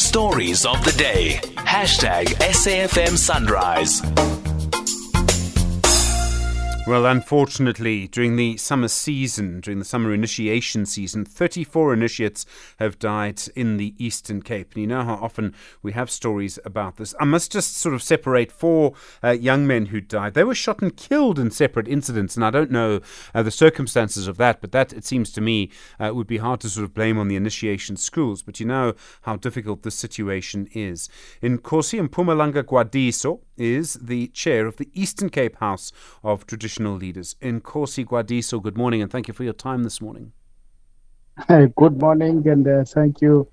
stories of the day. Hashtag SAFM Sunrise. Well, unfortunately, during the summer season, during the summer initiation season, 34 initiates have died in the Eastern Cape. And you know how often we have stories about this. I must just sort of separate four uh, young men who died. They were shot and killed in separate incidents, and I don't know uh, the circumstances of that, but that, it seems to me, uh, would be hard to sort of blame on the initiation schools. But you know how difficult this situation is. Nkosi and Mpumalanga Gwadiso is the chair of the Eastern Cape House of Traditional Leaders. in Nkosi Gwadiso, good morning and thank you for your time this morning. good morning and uh, thank you.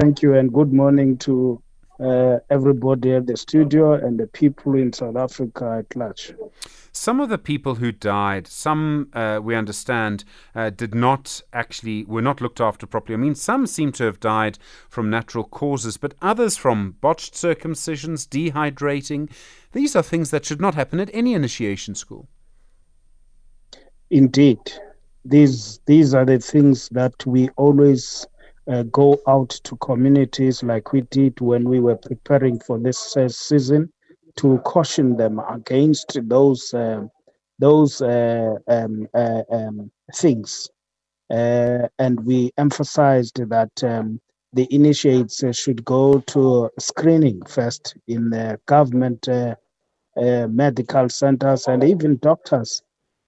Thank you and good morning to uh, everybody at the studio and the people in South Africa at large. Some of the people who died, some uh, we understand, uh, did not actually were not looked after properly. I mean, some seem to have died from natural causes, but others from botched circumcisions, dehydrating. These are things that should not happen at any initiation school. Indeed, these these are the things that we always uh, go out to communities like we did when we were preparing for this uh, season to caution them against those uh, those uh, um, uh, um, things. Uh, and we emphasized that um, the initiates should go to screening first in the government medical centers and even doctors.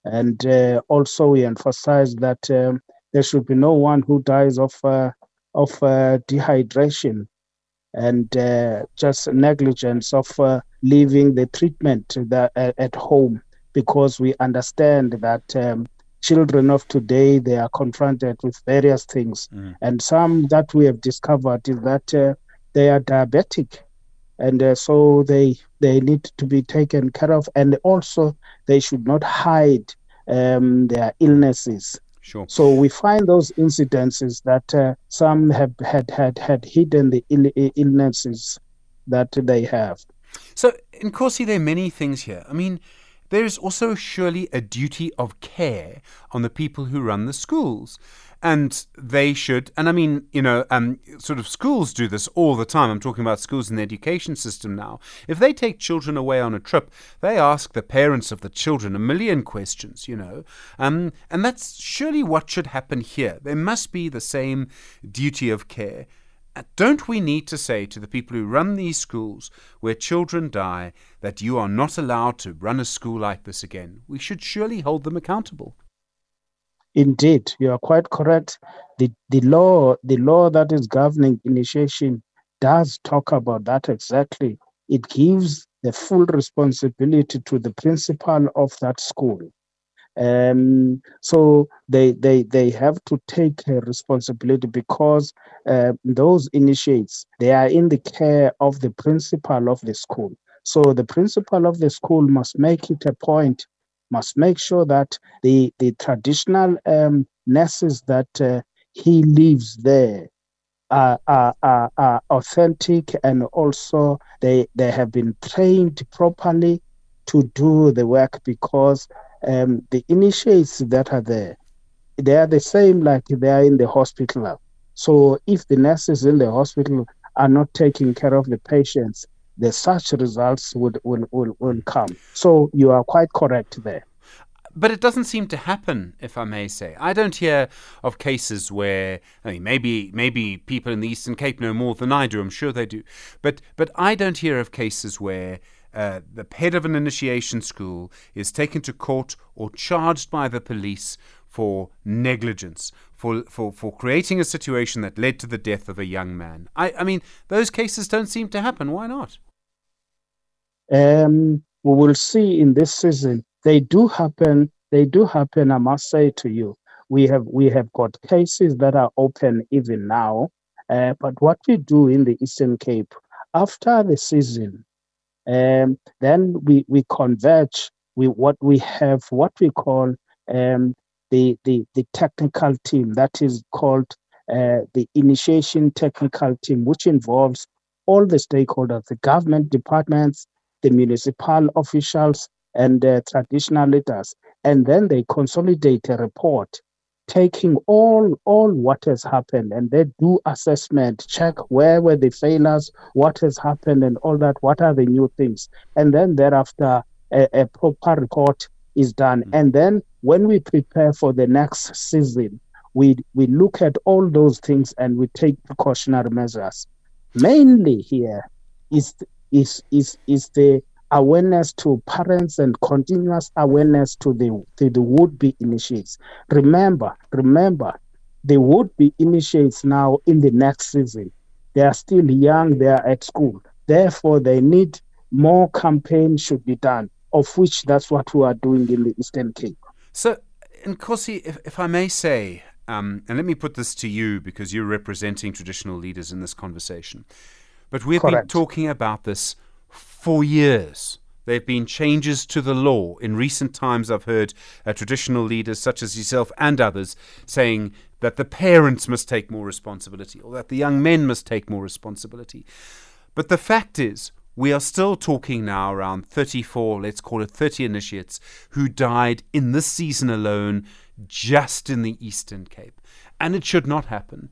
And also, we emphasized that um, there should be no one who dies of of uh, dehydration and uh, just negligence of uh, leaving the treatment that, at home because we understand that um, children of today they are confronted with various things mm. and some that we have discovered is that uh, they are diabetic and uh, so they they need to be taken care of and also they should not hide um, their illnesses Sure. So we find those incidences that uh, some have had, had, had hidden the Ill- illnesses that they have. So, Nkosi, there are many things here. I mean, there is also surely a duty of care on the people who run the schools. And they should and i mean you know um, sort of schools do this all the time. I'm talking about schools in the education system now. If they take children away on a trip they ask the parents of the children a million questions you know. Um, and that's surely what should happen here. There must be the same duty of care don't we need to say to the people who run these schools where children die that you are not allowed to run a school like this again? We should surely hold them accountable. Indeed, you are quite correct. The, the law, the law that is governing initiation does talk about that exactly. It gives the full responsibility to the principal of that school. Um, so they, they, they have to take responsibility because uh, those initiates, they are in the care of the principal of the school. So the principal of the school must make it a point must make sure that the, the traditional um, nurses that uh, he leaves there are, are, are, are, authentic and also they, they have been trained properly to do the work because um, the initiates that are there, they are the same like they are in the hospital. So if the nurses in the hospital are not taking care of the patients, the such results would will, will, will come. So you are quite correct there. But it doesn't seem to happen, if I may say. I don't hear of cases where I mean, maybe maybe people in the Eastern Cape know more than I do. I'm sure they do, but but I don't hear of cases where uh, the head of an initiation school is taken to court or charged by the police for negligence, for, for, for creating a situation that led to the death of a young man. I, I mean, those cases don't seem to happen. Why not? Um, we will see in this season. They do happen. They do happen. I must say to you, we have we have got cases that are open even now. Uh, but what we do in the Eastern Cape after the season, um, then we we converge. with what we have what we call um, the, the the technical team that is called uh, the initiation technical team, which involves all the stakeholders, the government departments, the municipal officials, and uh, traditional leaders. And then they consolidate a report taking all all what has happened and they do assessment check where were the failures what has happened and all that what are the new things. And then thereafter a, a proper report is done. Mm-hmm. and then when we prepare for the next season we we look at all those things and we take precautionary measures. Mainly here is is is is the awareness to parents and continuous awareness to the to the would-be initiates. Remember, remember, the would-be initiates now in the next season. They are still young, they are at school. Therefore, they need more campaign should be done, of which that's what we are doing in the Eastern Cape. So, Nkosi, if, if I may say, um, and let me put this to you because you're representing traditional leaders in this conversation. But we've Correct. been talking about this for years. There have been changes to the law. In recent times, I've heard uh, traditional leaders such as yourself and others saying that the parents must take more responsibility or that the young men must take more responsibility. But the fact is, we are still talking now around 34, let's call it 30 initiates, who died in this season alone just in the Eastern Cape. And it should not happen.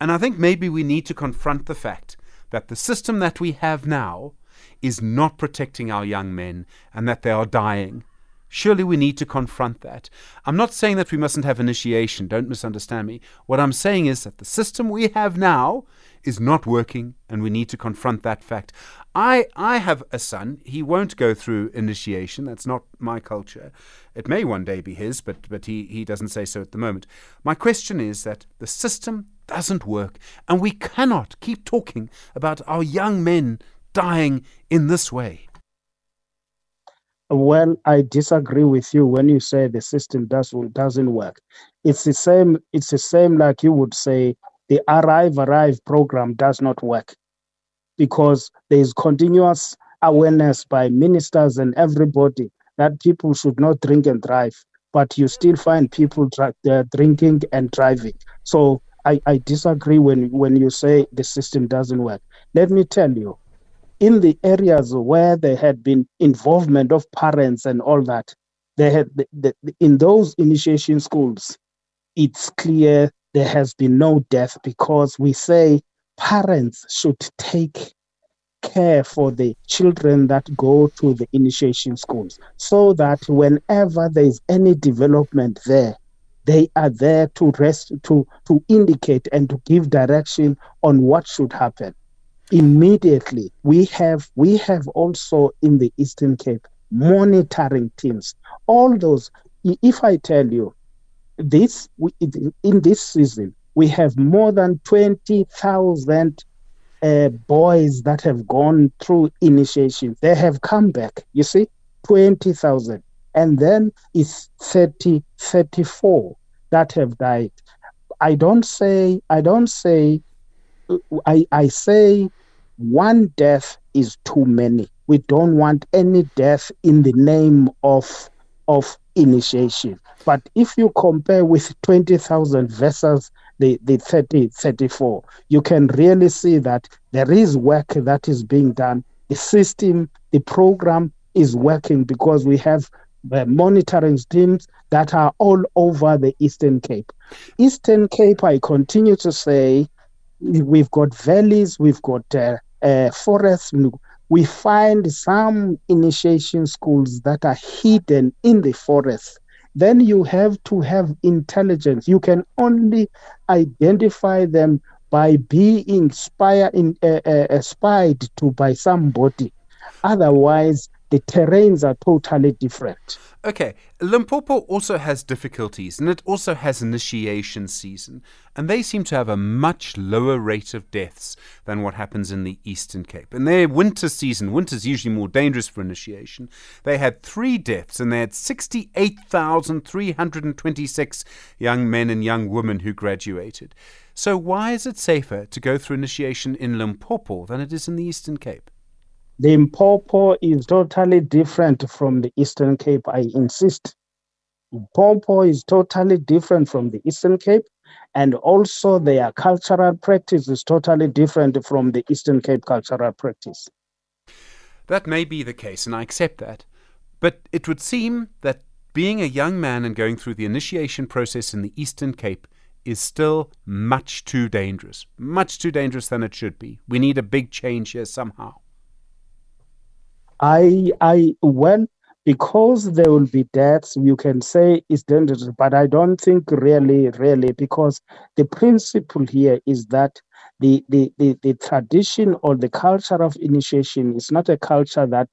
And I think maybe we need to confront the fact that the system that we have now is not protecting our young men and that they are dying. Surely we need to confront that. I'm not saying that we mustn't have initiation, don't misunderstand me. What I'm saying is that the system we have now is not working and we need to confront that fact. I, I have a son. He won't go through initiation. That's not my culture. It may one day be his, but, but he, he doesn't say so at the moment. My question is that the system doesn't work and we cannot keep talking about our young men dying in this way? Well, I disagree with you when you say the system does doesn't work. It's the same. It's the same like you would say the Arrive Alive program does not work because there is continuous awareness by ministers and everybody that people should not drink and drive, but you still find people dra- uh, drinking and driving. So I, I disagree when when you say the system doesn't work. Let me tell you, in the areas where there had been involvement of parents and all that, they had the, the, in those initiation schools, it's clear there has been no death because we say parents should take care for the children that go to the initiation schools so that whenever there is any development there they are there to rest to to indicate and to give direction on what should happen immediately we have we have also in the eastern cape monitoring teams. All those if i tell you this in this season we have more than 20000 uh, boys that have gone through initiation. They have come back you see 20000 and then it's 30 34 that have died. I don't say i don't say I, I say one death is too many. We don't want any death in the name of of initiation. But if you compare with 20,000 versus the, the 30, 34, you can really see that there is work that is being done. The system, the program is working because we have the monitoring teams that are all over the Eastern Cape. Eastern Cape, I continue to say, we've got valleys, we've got uh, uh, forests, we find some initiation schools that are hidden in the forest. Then you have to have intelligence. You can only identify them by being spy, in, uh, uh, spied to by somebody. Otherwise, the terrains are totally different. Okay, Limpopo also has difficulties and it also has initiation season, and they seem to have a much lower rate of deaths than what happens in the Eastern Cape. In their winter season, winter's usually more dangerous for initiation, they had three deaths and they had 68,326 young men and young women who graduated. So, why is it safer to go through initiation in Limpopo than it is in the Eastern Cape? The Limpopo is totally different from the Eastern Cape, I insist. Limpopo is totally different from the Eastern Cape, and also their cultural practice is totally different from the Eastern Cape cultural practice. That may be the case, and I accept that. But it would seem that being a young man and going through the initiation process in the Eastern Cape is still much too dangerous. Much too dangerous than it should be. We need a big change here somehow. I, I, well, because there will be deaths, you can say it's dangerous, but I don't think really, really, because the principle here is that the, the, the, the tradition or the culture of initiation is not a culture that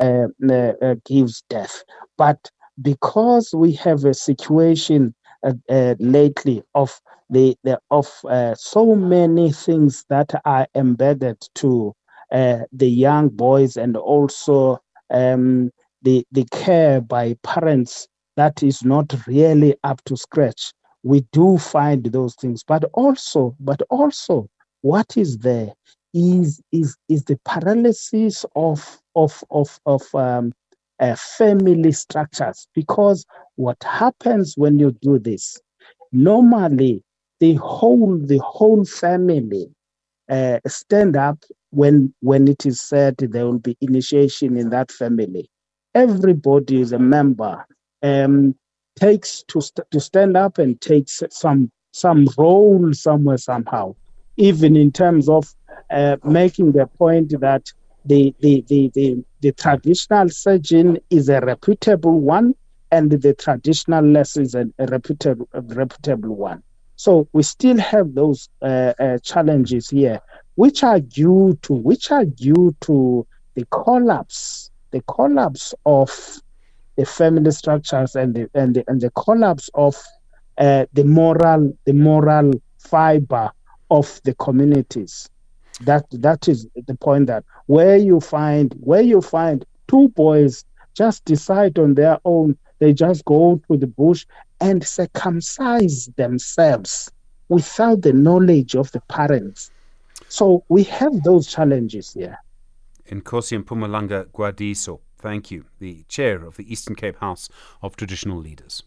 uh, uh, uh gives death, but because we have a situation uh, uh, lately of the, the of uh, so many things that are embedded to the young boys and also um, the, the care by parents that is not really up to scratch. We do find those things, but also, but also, what is there is is is the paralysis of of of of um, uh, family structures. Because what happens when you do this? Normally, the whole the whole family uh, stand up when when it is said there will be initiation in that family everybody is a member um, takes to st- to stand up and takes some some role somewhere somehow, even in terms of uh, making the point that the, the the, the the traditional surgeon is a reputable one and the traditional nurse is a, a reputable a reputable one. So we still have those uh, uh, challenges here, which are due to which are due to the collapse the collapse of the family structures and the and the, and the collapse of uh, the moral the moral fiber of the communities. That that is the point that where you find where you find two boys just decide on their own they just go to the bush and circumcise themselves without the knowledge of the parents so we have those challenges here Nkosi Mpumalanga Gwadiso. Thank you, the chair of the Eastern Cape House of Traditional Leaders.